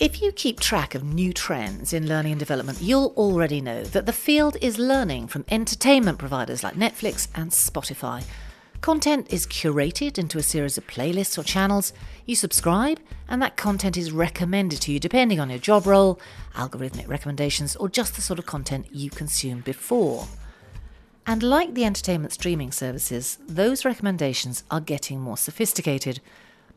If you keep track of new trends in learning and development, you'll already know that the field is learning from entertainment providers like Netflix and Spotify. Content is curated into a series of playlists or channels. You subscribe, and that content is recommended to you depending on your job role, algorithmic recommendations, or just the sort of content you consumed before. And like the entertainment streaming services, those recommendations are getting more sophisticated.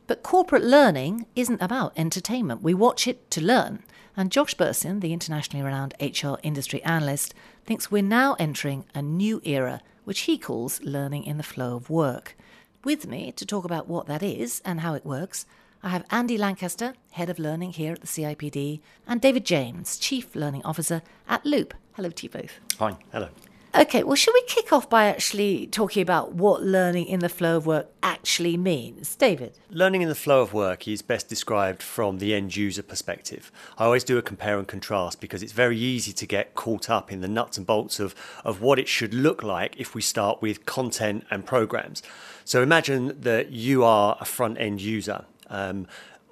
But corporate learning isn't about entertainment. We watch it to learn. And Josh Bersin, the internationally renowned HR industry analyst, thinks we're now entering a new era, which he calls learning in the flow of work. With me to talk about what that is and how it works, I have Andy Lancaster, Head of Learning here at the CIPD, and David James, Chief Learning Officer at Looop. Hello to you both. Hi. Hello. Okay, well, should we kick off by actually talking about what learning in the flow of work actually means? David? Learning in the flow of work is best described from the end user perspective. I always do a compare and contrast because it's very easy to get caught up in the nuts and bolts of, of what it should look like if we start with content and programs. So imagine that you are a front end user. Um,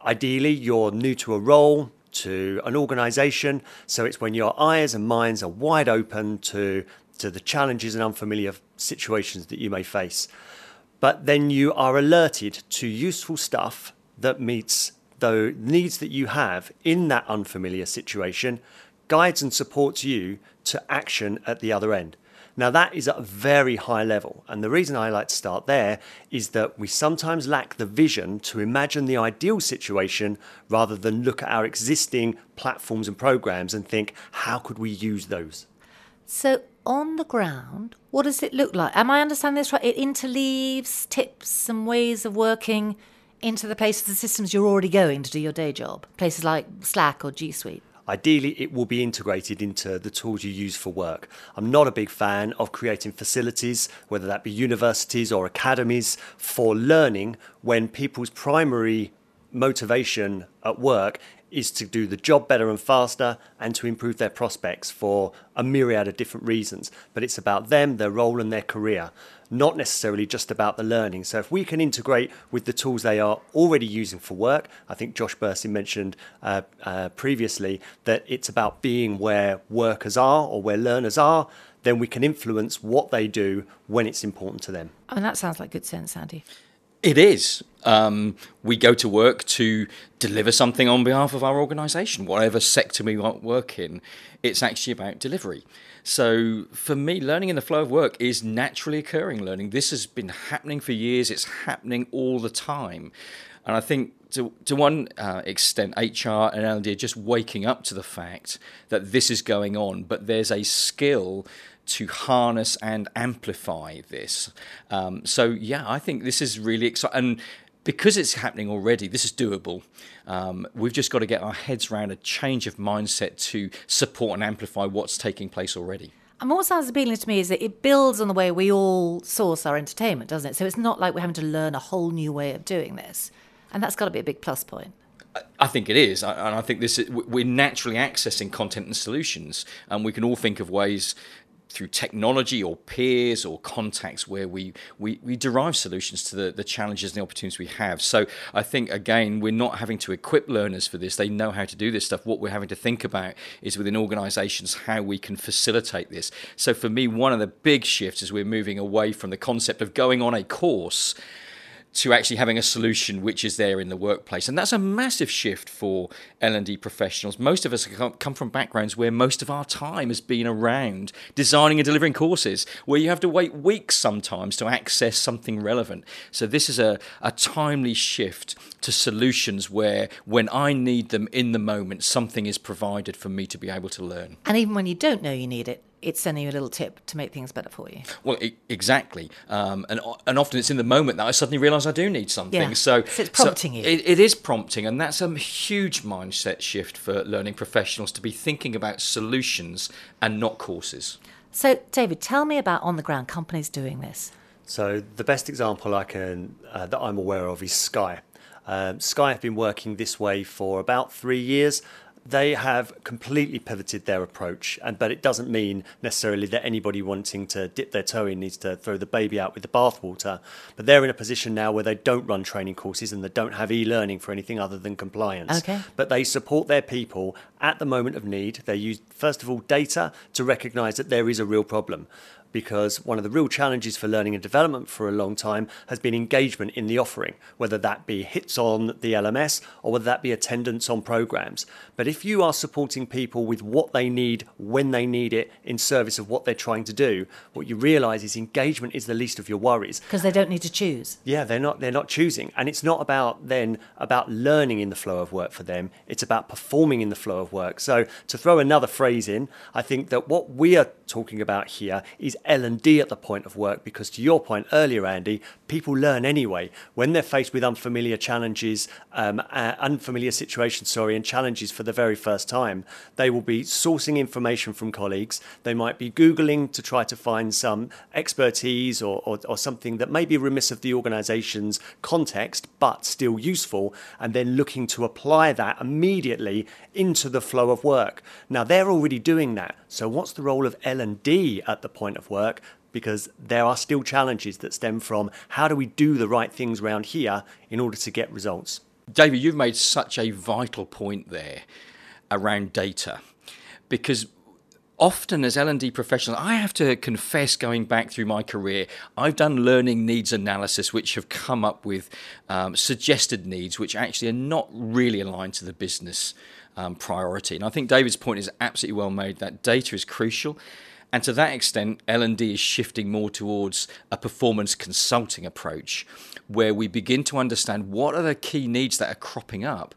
ideally, you're new to a role, to an organization. So it's when your eyes and minds are wide open to to the challenges and unfamiliar situations that you may face. But then you are alerted to useful stuff that meets the needs that you have in that unfamiliar situation, guides and supports you to action at the other end. Now, that is at a very high level. And the reason I like to start there is that we sometimes lack the vision to imagine the ideal situation rather than look at our existing platforms and programs and think, how could we use those? So, on the ground, what does it look like? Am I understanding this right? It interleaves tips and ways of working into the places and systems you're already going to do your day job, places like Slack or G Suite. Ideally, it will be integrated into the tools you use for work. I'm not a big fan of creating facilities, whether that be universities or academies, for learning when people's primary motivation at work is to do the job better and faster and to improve their prospects for a myriad of different reasons. But it's about them, their role, and their career, not necessarily just about the learning. So if we can integrate with the tools they are already using for work, I think Josh Bersin mentioned uh, uh, previously that it's about being where workers are or where learners are. Then we can influence what they do when it's important to them. I mean, that sounds like good sense, Andy. It is. Um, we go to work to deliver something on behalf of our organisation, whatever sector we work in. It's actually about delivery. So for me, learning in the flow of work is naturally occurring learning. This has been happening for years. It's happening all the time, and I think to, to one uh, extent, HR and L&D are just waking up to the fact that this is going on, but there's a skill to harness and amplify this. Um, so yeah, I think this is really exciting. And because it's happening already, this is doable. Um, we've just got to get our heads around a change of mindset to support and amplify what's taking place already. And what sounds appealing to me is that it builds on the way we all source our entertainment, doesn't it? So it's not like we're having to learn a whole new way of doing this. And that's got to be a big plus point. I think it is, and I think this is, we're naturally accessing content and solutions, and we can all think of ways through technology or peers or contacts where we, we, we derive solutions to the, the challenges and the opportunities we have. So I think, again, we're not having to equip learners for this. They know how to do this stuff. What we're having to think about is within organizations how we can facilitate this. So for me, one of the big shifts is we're moving away from the concept of going on a course to actually having a solution which is there in the workplace. And that's a massive shift for l&d professionals. Most of us come from backgrounds where most of our time has been around designing and delivering courses where you have to wait weeks sometimes to access something relevant. So this is a, a timely shift to solutions where when i need them in the moment something is provided for me to be able to learn. And even when you don't know you need it it's sending you a little tip to make things better for you. Well, exactly, um, and and often it's in the moment that I suddenly realise I do need something. Yeah. So, so, it's prompting so you. It, it is prompting, and that's a huge mindset shift for learning professionals to be thinking about solutions and not courses. So, David, tell me about on the ground companies doing this. So, the best example I can uh, that I'm aware of is Sky. Um, Sky have been working this way for about three years they have completely pivoted their approach, and but it doesn't mean necessarily that anybody wanting to dip their toe in needs to throw the baby out with the bathwater. But they're in a position now where they don't run training courses and they don't have e-learning for anything other than compliance. Okay. But they support their people at the moment of need. They use first of all data to recognise that there is a real problem because one of the real challenges for learning and development for a long time has been engagement in the offering, whether that be hits on the LMS or whether that be attendance on programs. But if you are supporting people with what they need when they need it in service of what they're trying to do, what you realize is engagement is the least of your worries. Because they don't need to choose. Yeah, they're not they're not choosing. And it's not about then about learning in the flow of work for them. It's about performing in the flow of work. So to throw another phrase in, I think that what we are talking about here is L&D at the point of work because to your point earlier Andy, people learn anyway when they're faced with unfamiliar challenges, um, uh, unfamiliar situations, sorry, and challenges for the very first time. They will be sourcing information from colleagues. They might be googling to try to find some expertise or, or, or something that may be remiss of the organisation's context, but still useful, and then looking to apply that immediately into the flow of work. Now they're already doing that. So what's the role of L&D at the point of work? Because there are still challenges that stem from how do we do the right things around here in order to get results. David, you've made such a vital point there around data because often as L&D professionals, I have to confess going back through my career, I've done learning needs analysis which have come up with um, suggested needs which actually are not really aligned to the business um, priority. And I think David's point is absolutely well made that data is crucial. And to that extent, L&D is shifting more towards a performance consulting approach where we begin to understand what are the key needs that are cropping up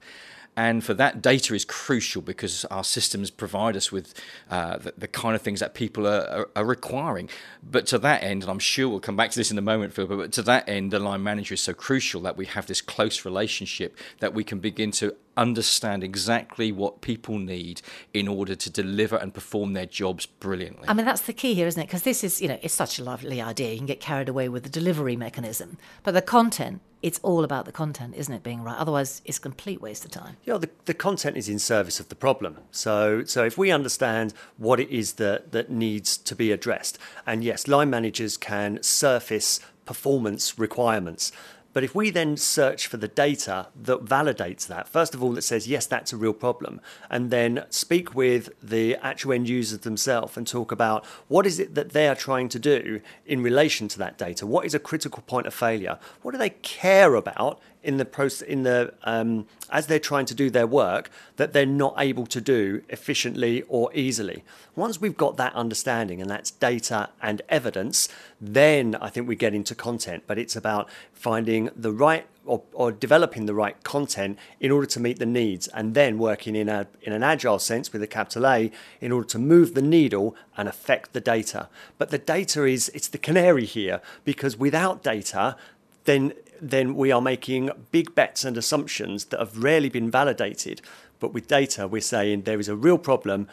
and for that, data is crucial because our systems provide us with uh, the, the, kind of things that people are, are, are, requiring. But to that end, and I'm sure we'll come back to this in a moment, Phil, but to that end, the line manager is so crucial that we have this close relationship that we can begin to understand exactly what people need in order to deliver and perform their jobs brilliantly. I mean, that's the key here, isn't it? Because this is, you know, it's such a lovely idea. You can get carried away with the delivery mechanism, but the content it's all about the content, isn't it, being right? Otherwise, it's a complete waste of time. Yeah, the, the content is in service of the problem. So, so if we understand what it is that, that needs to be addressed, and yes, line managers can surface performance requirements. But if we then search for the data that validates that, first of all, that says, yes, that's a real problem, and then speak with the actual end users themselves and talk about what is it that they are trying to do in relation to that data? What is a critical point of failure? What do they care about in the process in the um, as they're trying to do their work that they're not able to do efficiently or easily. Once we've got that understanding and that's data and evidence, then I think we get into content. But it's about finding the right or, or, developing the right content in order to meet the needs and then working in a in an agile sense with a capital A in order to move the needle and affect the data. But the data is it's the canary here because without data then then we are making big bets and assumptions that have rarely been validated. But with data, we're saying there is a real problem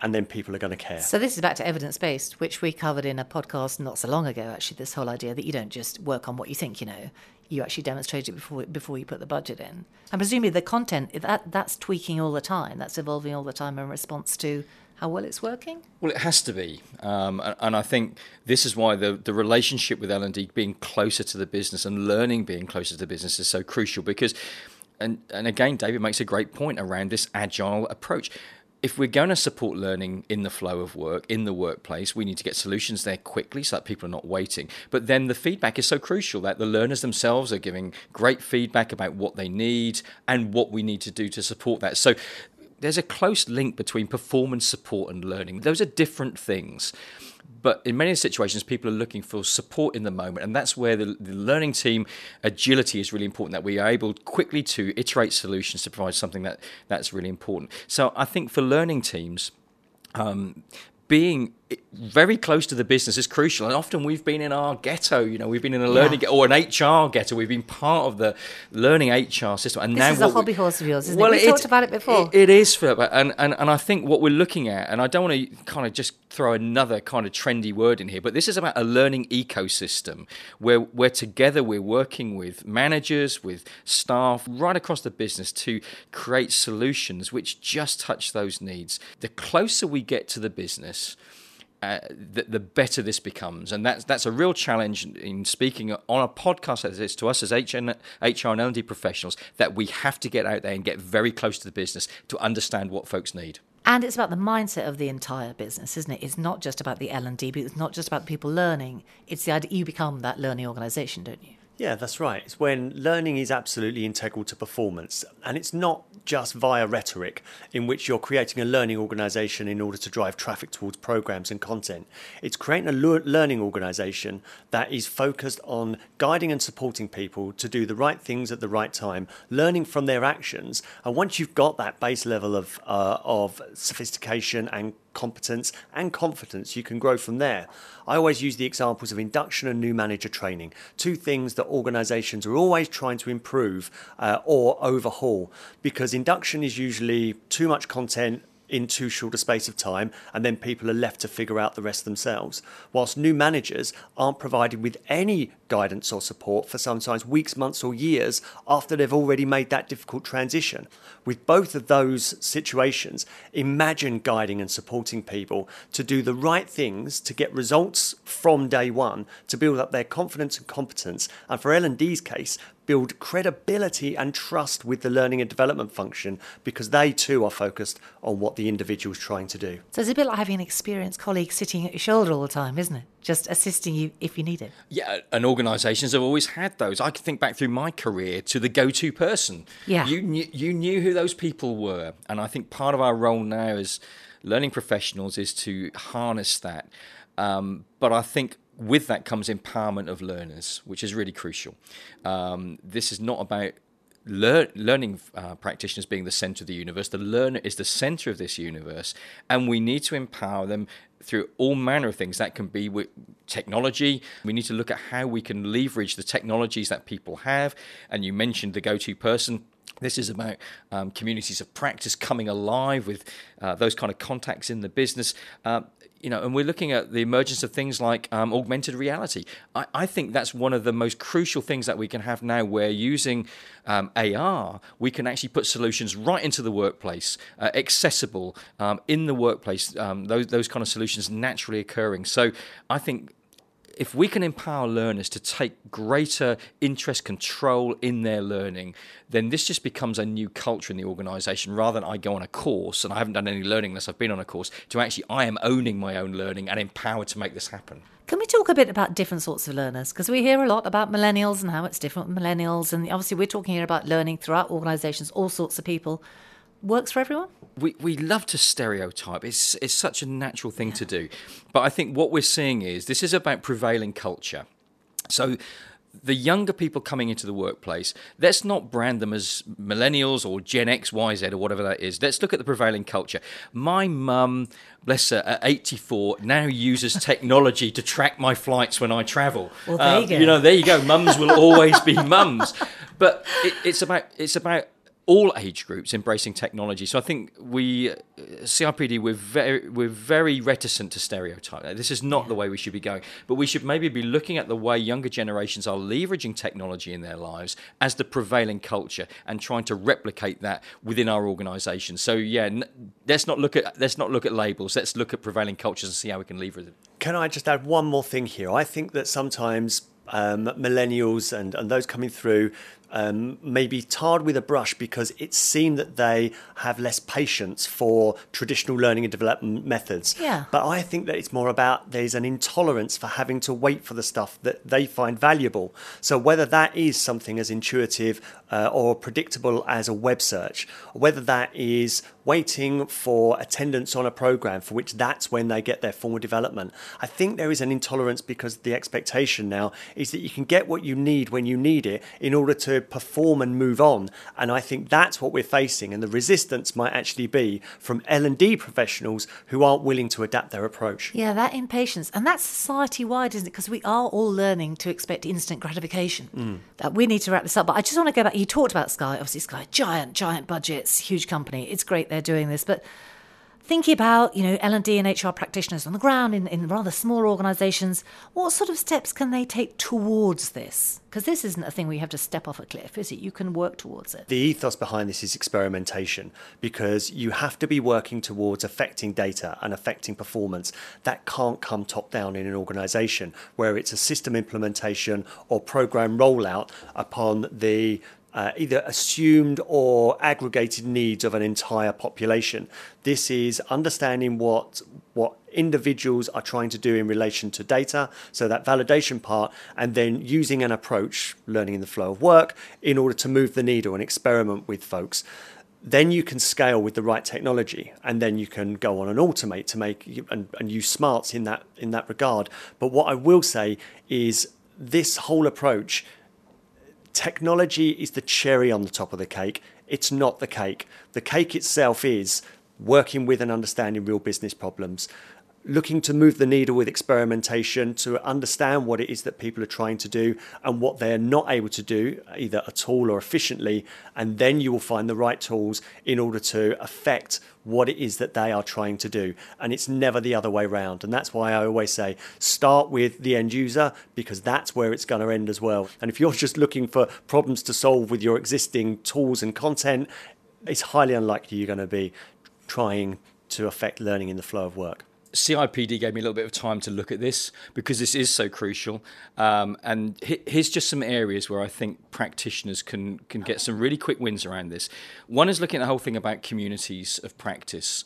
and then people are going to care. So this is back to evidence based, which we covered in a podcast not so long ago. Actually, this whole idea that you don't just work on what you think you know, you actually demonstrate it before before you put the budget in. And presumably the content that that's tweaking all the time, that's evolving all the time in response to how well it's working? Well, it has to be, um, and, and, I think this is why the the relationship with L and D being closer to the business and learning being closer to the business is so crucial because. And, and again, David makes a great point around this agile approach if we're going to support learning in the flow of work, in the workplace, we need to get solutions there quickly so that people are not waiting. But then the feedback is so crucial that the learners themselves are giving great feedback about what they need and what we need to do to support that. So there's a close link between performance support and learning. Those are different things. But in many situations, people are looking for support in the moment, and that's where the, the, learning team agility is really important. That we are able quickly to iterate solutions to provide something that that's really important. So I think for learning teams, um, being very close to the business is crucial. And often we've been in our ghetto, you know, we've been in a learning yeah. or an HR ghetto. We've been part of the learning HR system. And this now is a hobby we, horse of yours, isn't well, it? We talked about it before. it, it is, Philip. And, and, and I think what we're looking at, and I don't want to kind of just throw another kind of trendy word in here, but this is about a learning ecosystem where, where together we're working with managers, with staff, right across the business to create solutions which just touch those needs. The closer we get to the business, uh, the, the, better this becomes. And that's that's a real challenge in speaking on a podcast as this to us as HR, HR and L&D professionals that we have to get out there and get very close to the business to understand what folks need. And it's about the mindset of the entire business, isn't it? It's not just about the L&D, but it's not just about people learning. It's the idea you become that learning organisation, don't you? Yeah, that's right. It's when learning is absolutely integral to performance. And it's not just via rhetoric, in which you're creating a learning organization in order to drive traffic towards programs and content. It's creating a learning organization that is focused on guiding and supporting people to do the right things at the right time, learning from their actions. And once you've got that base level of, uh, of sophistication and competence and confidence, you can grow from there. I always use the examples of induction and new manager training, two things that organizations are always trying to improve uh, or overhaul because induction is usually too much content in too short a space of time, and then people are left to figure out the rest themselves. Whilst new managers aren't provided with any guidance or support for sometimes weeks, months, or years after they've already made that difficult transition. With both of those situations, imagine guiding and supporting people to do the right things to get results from day one, to build up their confidence and competence, and for L&D's case, build credibility and trust with the learning and development function because they too are focused on what the individual is trying to do. So it's a bit like having an experienced colleague sitting at your shoulder all the time, isn't it? Just assisting you if you need it. Yeah, and organisations have always had those. I can think back through my career to the go-to person. Yeah, you knew, you knew who those people were, and I think part of our role now as learning professionals is to harness that. Um, but I think with that comes empowerment of learners, which is really crucial. Um, this is not about lear- learning uh, practitioners being the center of the universe. The learner is the center of this universe, and we need to empower them through all manner of things. That can be with technology. We need to look at how we can leverage the technologies that people have. And you mentioned the go to person. This is about um, communities of practice coming alive with uh, those kind of contacts in the business. Uh, you know, and we're looking at the emergence of things like um, augmented reality. I, I, think that's one of the most crucial things that we can have now. Where using um, AR, we can actually put solutions right into the workplace, uh, accessible um, in the workplace. Um, those those kind of solutions naturally occurring. So I think if we can empower learners to take greater interest control in their learning, then this just becomes a new culture in the organization rather than I go on a course and I haven't done any learning unless I've been on a course to actually I am owning my own learning and empowered to make this happen. Can we talk a bit about different sorts of learners? Because we hear a lot about millennials and how it's different with millennials. And obviously, we're talking here about learning throughout organizations, all sorts of people works for everyone? We, we love to stereotype. It's, it's such a natural thing yeah. to do. But I think what we're seeing is this is about prevailing culture. So the younger people coming into the workplace, let's not brand them as millennials or Gen X, Y, Z, or whatever that is. Let's look at the prevailing culture. My mum, bless her, at 84, now uses technology to track my flights when I travel. Well, there uh, you go. You know, there you go. Mums will always be mums. But it, it's about it's about all age groups embracing technology. So I think we, CIPD we're very, we're very reticent to stereotype. This is not yeah. the way we should be going. But we should maybe be looking at the way younger generations are leveraging technology in their lives as the prevailing culture and trying to replicate that within our organisation. So yeah, n- let's not look at let's not look at labels. Let's look at prevailing cultures and see how we can leverage it. Can I just add one more thing here? I think that sometimes um, millennials and, and those coming through um, maybe tarred with a brush because it's seen that they have less patience for traditional learning and development methods. Yeah. But I think that it's more about there's an intolerance for having to wait for the stuff that they find valuable. So whether that is something as intuitive uh, or predictable as a web search, whether that is waiting for attendance on a program for which that's when they get their formal development. I think there is an intolerance because the expectation now is that you can get what you need when you need it in order to to perform and move on. And I think that's what we're facing. And the resistance might actually be from L&D professionals who aren't willing to adapt their approach. Yeah, that impatience. And that's society wide, isn't it? Because we are all learning to expect instant gratification. Mm. That we need to wrap this up. But I just want to go back. You talked about Sky. Obviously, Sky, giant, giant budgets, huge company. It's great they're doing this. But thinking about you know L&D and HR practitioners on the ground in, in rather small organisations, what sort of steps can they take towards this? Because this isn't a thing where you have to step off a cliff, is it? You can work towards it. The ethos behind this is experimentation because you have to be working towards affecting data and affecting performance. That can't come top down in an organisation where it's a system implementation or program rollout upon the uh, either assumed or aggregated needs of an entire population. This is understanding what what individuals are trying to do in relation to data, so that validation part, and then using an approach, learning in the flow of work, in order to move the needle and experiment with folks. Then you can scale with the right technology, and then you can go on and automate to make and, and use smarts in that in that regard. But what I will say is this whole approach technology is the cherry on the top of the cake. It's not the cake. The cake itself is working with and understanding real business problems, looking to move the needle with experimentation to understand what it is that people are trying to do and what they're not able to do, either at all or efficiently. And then you will find the right tools in order to affect what it is that they are trying to do. And it's never the other way around. And that's why I always say start with the end user because that's where it's going to end as well. And if you're just looking for problems to solve with your existing tools and content, it's highly unlikely you're going to be trying to affect learning in the flow of work. CIPD gave me a little bit of time to look at this because this is so crucial. Um, and here's just some areas where I think practitioners can can get some really quick wins around this. One is looking at the whole thing about communities of practice.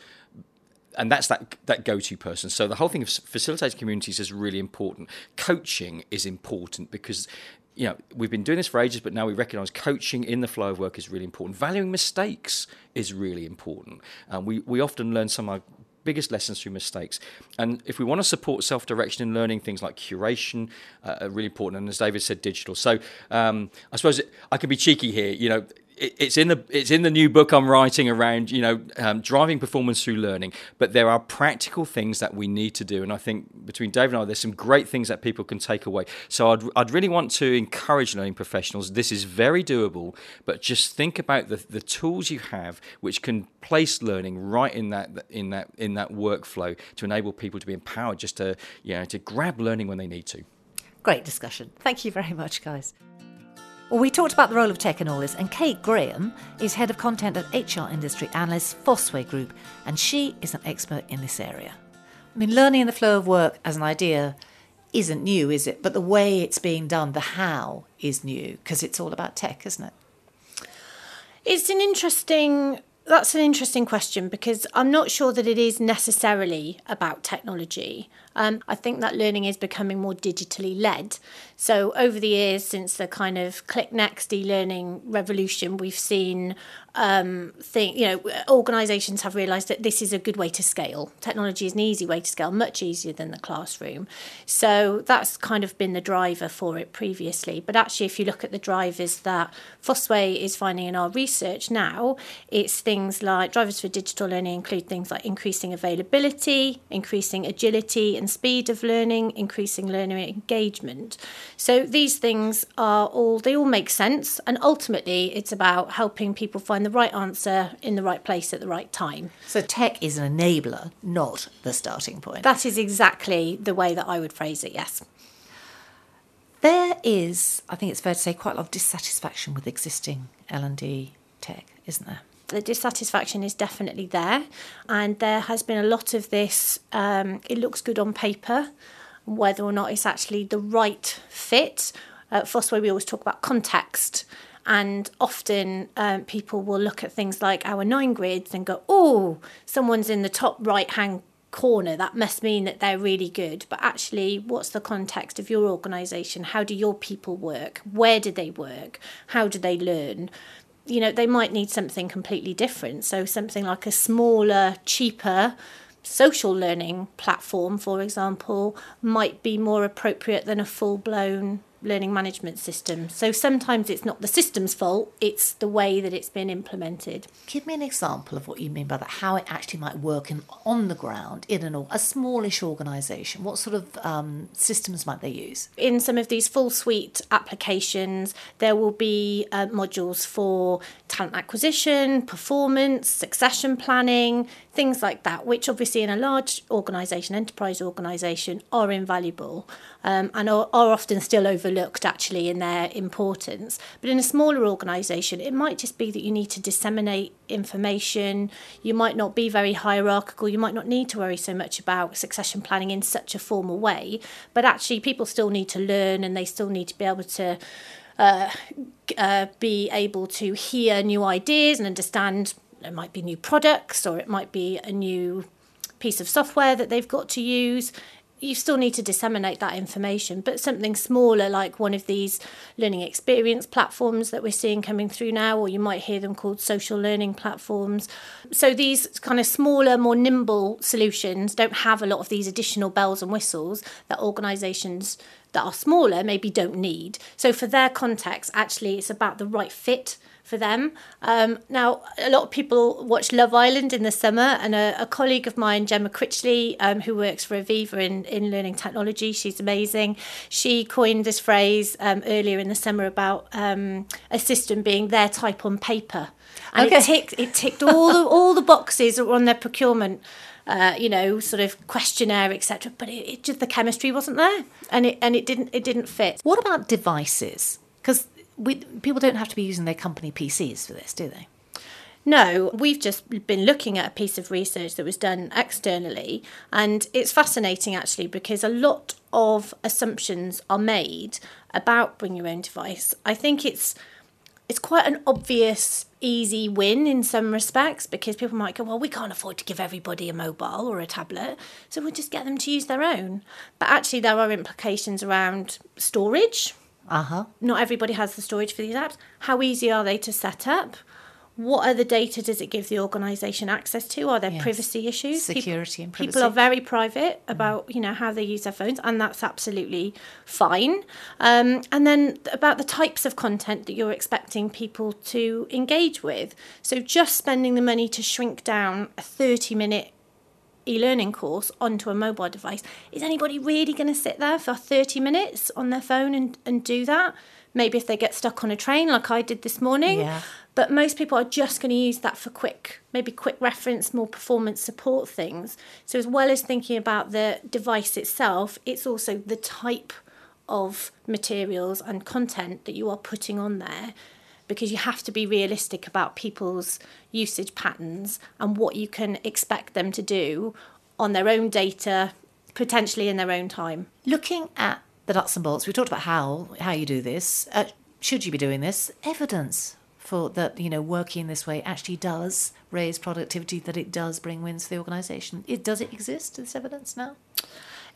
And that's that that go-to person. So the whole thing of facilitating communities is really important. Coaching is important because you know, we've been doing this for ages, but now we recognise coaching in the flow of work is really important. Valuing mistakes is really important. Um, we, we often learn some of biggest lessons through mistakes. And if we want to support self direction in learning, things like curation uh, are really important. And as David said, digital. So um, I suppose I can be cheeky here. You know, it's in the it's in the new book I'm writing around you know um, driving performance through learning. But there are practical things that we need to do, and I think between David and I, there's some great things that people can take away. So I'd I'd really want to encourage learning professionals. This is very doable, but just think about the the tools you have which can place learning right in that in that in that workflow to enable people to be empowered just to you know to grab learning when they need to. Great discussion. Thank you very much, guys. Well, we talked about the role of tech in all this, and Kate Graham is head of content at HR industry analyst Fosway Group, and she is an expert in this area. I mean, learning in the flow of work as an idea isn't new, is it? But the way it's being done, the how, is new because it's all about tech, isn't it? It's an interesting that's an interesting question because I'm not sure that it is necessarily about technology. Um, I think that learning is becoming more digitally led. So, over the years, since the kind of click next e learning revolution, we've seen um, you know organisations have realised that this is a good way to scale. Technology is an easy way to scale, much easier than the classroom. So that's kind of been the driver for it previously. But actually, if you look at the drivers that Fosway is finding in our research now, it's things like drivers for digital learning include things like increasing availability, increasing agility and speed of learning, increasing learner engagement. So these things are all they all make sense, and ultimately it's about helping people find find the right answer in the right place at the right time. So tech is an enabler, not the starting point. That is exactly the way that I would phrase it, yes. There is, I think it's fair to say, quite a lot of dissatisfaction with existing L&D tech, isn't there? The dissatisfaction is definitely there, and there has been a lot of this. Um, it looks good on paper, whether or not it's actually the right fit. At Fosway, we always talk about context, and often um, people will look at things like our nine grids and go, oh, someone's in the top right hand corner. That must mean that they're really good. But actually, what's the context of your organisation? How do your people work? Where do they work? How do they learn? You know, they might need something completely different. So, something like a smaller, cheaper, social learning platform, for example, might be more appropriate than a full blown learning management system. So sometimes it's not the system's fault, it's the way that it's been implemented. Give me an example of what you mean by that, how it actually might work in, on the ground in an, a smallish organisation. What sort of um, systems might they use? In some of these full suite applications, there will be uh, modules for talent acquisition, performance, succession planning, things like that, which obviously in a large organisation, enterprise organisation, are invaluable um, and are, are often still overlooked actually in their importance. But in a smaller organisation, it might just be that you need to disseminate information, you might not be very hierarchical, you might not need to worry so much about succession planning in such a formal way, but actually people still need to learn and they still need to be able to. Uh, uh, be able to hear new ideas and understand it might be new products or it might be a new piece of software that they've got to use. You still need to disseminate that information, but something smaller like one of these learning experience platforms that we're seeing coming through now, or you might hear them called social learning platforms. So these kind of smaller, more nimble solutions don't have a lot of these additional bells and whistles that organisations that are smaller maybe don't need. So for their context, actually, it's about the right fit for them. Um, now, a lot of people watch Love Island in the summer, and a, a colleague of mine, Gemma Critchley, um, who works for Aviva in, in learning technology, she's amazing. She coined this phrase um, earlier in the summer about um, a system being their type on paper. And Okay. it ticked it ticked all the all the boxes on their procurement uh, you know, sort of questionnaire, etc. But it, it just the chemistry wasn't there, and it and it didn't it didn't fit. What about devices? Because people don't have to be using their company PCs for this, do they? No, we've just been looking at a piece of research that was done externally, and it's fascinating actually because a lot of assumptions are made about bring your own device. I think it's it's quite an obvious easy win in some respects because people might go well we can't afford to give everybody a mobile or a tablet so we'll just get them to use their own but actually there are implications around storage Uh huh. not everybody has the storage for these apps. How easy are they to set up? What other data does it give the organisation access to? Are there Yes. privacy issues? Security and People are very private about you know how they use their phones, and that's absolutely fine. Um, and then about the types of content that you're expecting people to engage with. So just spending the money to shrink down a thirty-minute e-learning course onto a mobile device is anybody really going to sit there for 30 minutes on their phone and, and do that maybe if they get stuck on a train like i did this morning Yeah. But most people are just going to use that for quick maybe quick reference more performance support things so as well as thinking about the device itself it's also the type of materials and content that you are putting on there because you have to be realistic about people's usage patterns and what you can expect them to do on their own data, potentially in their own time. Looking at the nuts and bolts, we talked about how how you do this. Uh, should you be doing this? Evidence for that you know working this way actually does raise productivity. That it does bring wins for the organisation. It does it exist? This evidence now.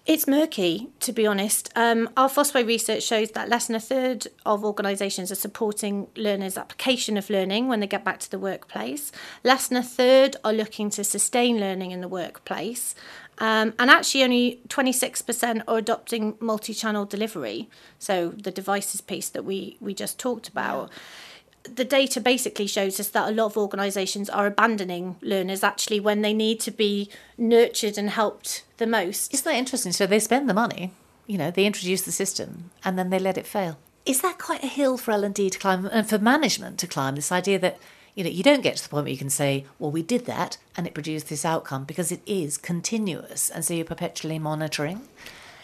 It's murky, to be honest. Um, our Fosway research shows that less than a third of organisations are supporting learners' application of learning when they get back to the workplace. Less than a third are looking to sustain learning in the workplace. Um, and actually, only 26% are adopting multi channel delivery. So, the devices piece that we, we just talked about. The data basically shows us that a lot of organisations are abandoning learners actually when they need to be nurtured and helped the most. Isn't that interesting? So they spend the money, you know, they introduce the system, and then they let it fail. Is that quite a hill for L and D to climb, and for management to climb? This idea that you know you don't get to the point where you can say, "Well, we did that, and it produced this outcome," because it is continuous, and so you're perpetually monitoring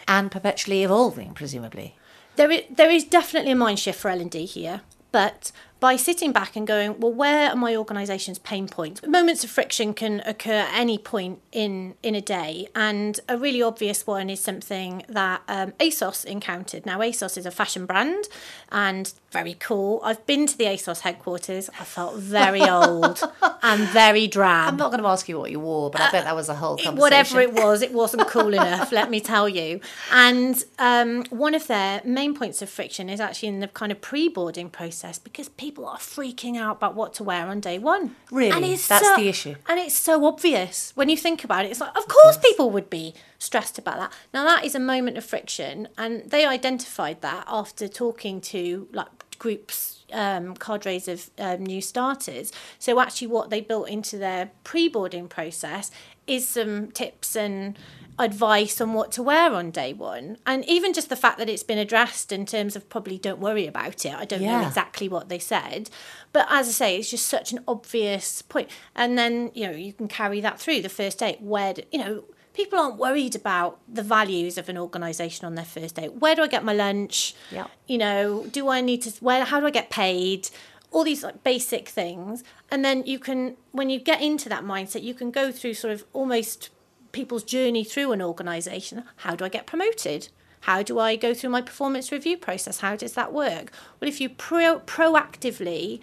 and perpetually evolving, presumably. There is, there is definitely a mind shift for L&D here, but by sitting back and going, well, where are my organisation's pain points? Moments of friction can occur at any point in, in a day, and a really obvious one is something that um, ASOS encountered. Now, ASOS is a fashion brand and very cool. I've been to the ASOS headquarters. I felt very old and very drab. I'm not going to ask you what you wore, but I bet that was a whole It- conversation. whatever it was, it wasn't cool enough, let me tell you. And um, one of their main points of friction is actually in the kind of pre boarding process because people people are freaking out about what to wear on day one. Really? And it's That's so- the issue. And it's so obvious when you think about it. It's like, of course, people would be stressed about that. Now, that is a moment of friction, and they identified that after talking to like groups, um, cadres of um, new starters. So, actually, what they built into their pre boarding process is some tips and advice on what to wear on day one. And even just the fact that it's been addressed in terms of probably don't worry about it. I don't know exactly what they said. But as I say, it's just such an obvious point. And then, you know, you can carry that through the first date where, do- you know, people aren't worried about the values of an organisation on their first date. Where do I get my lunch? Yep. You know, do I need to, where, how do I get paid? All these like basic things. And then you can, when you get into that mindset, you can go through sort of almost people's journey through an organisation. How do I get promoted? How do I go through my performance review process? How does that work? Well, if you pro- proactively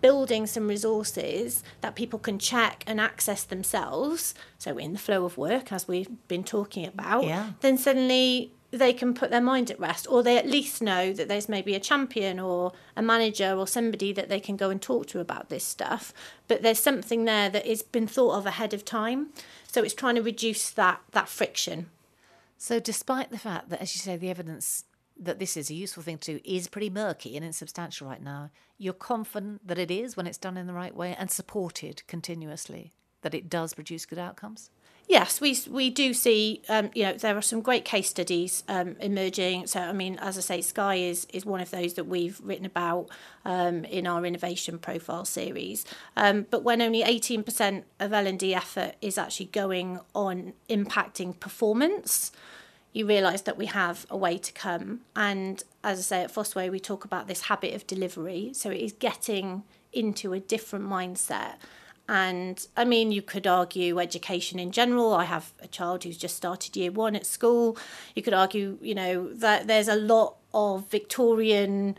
building some resources that people can check and access themselves, so in the flow of work, as we've been talking about, Yeah. then suddenly they can put their mind at rest, or they at least know that there's maybe a champion or a manager or somebody that they can go and talk to about this stuff. But there's something there that has been thought of ahead of time. So it's trying to reduce that that friction. So, despite the fact that, as you say, the evidence that this is a useful thing to is pretty murky and insubstantial right now, you're confident that it is when it's done in the right way and supported continuously, that it does produce good outcomes? Yes, we we do see. Um, you know, there are some great case studies um, emerging. So, I mean, as I say, Sky is is one of those that we've written about um, in our innovation profile series. Um, but when only eighteen percent of L and D effort is actually going on impacting performance, you realise that we have a way to come. And as I say, at Fosway, we talk about this habit of delivery. So it is getting into a different mindset. And I mean, you could argue education in general. I have a child who's just started year one at school. You could argue, you know, that there's a lot of Victorian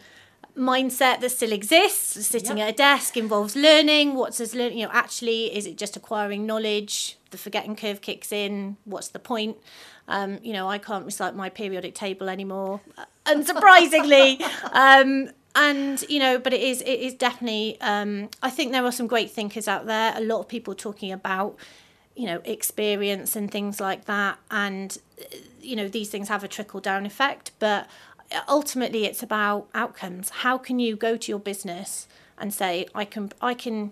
mindset that still exists. Sitting Yep. at a desk involves learning. What's as learning? You know, actually, is it just acquiring knowledge? The forgetting curve kicks in. What's the point? Um, you know, I can't recite my periodic table anymore, unsurprisingly. um, and you know, but it is it is definitely. Um, I think there are some great thinkers out there. A lot of people talking about you know experience and things like that and uh, you know these things have a trickle down effect but ultimately it's about outcomes how can you go to your business and say i can i can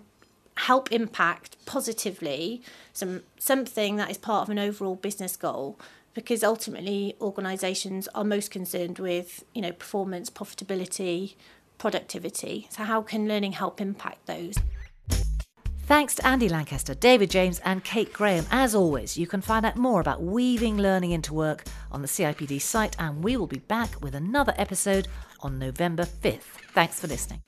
help impact positively some something that is part of an overall business goal because ultimately organizations are most concerned with you know performance profitability productivity so how can learning help impact those Thanks to Andy Lancaster, David James, and Kate Graham. As always, you can find out more about weaving learning into work on the CIPD site, and we will be back with another episode on November 5th. Thanks for listening.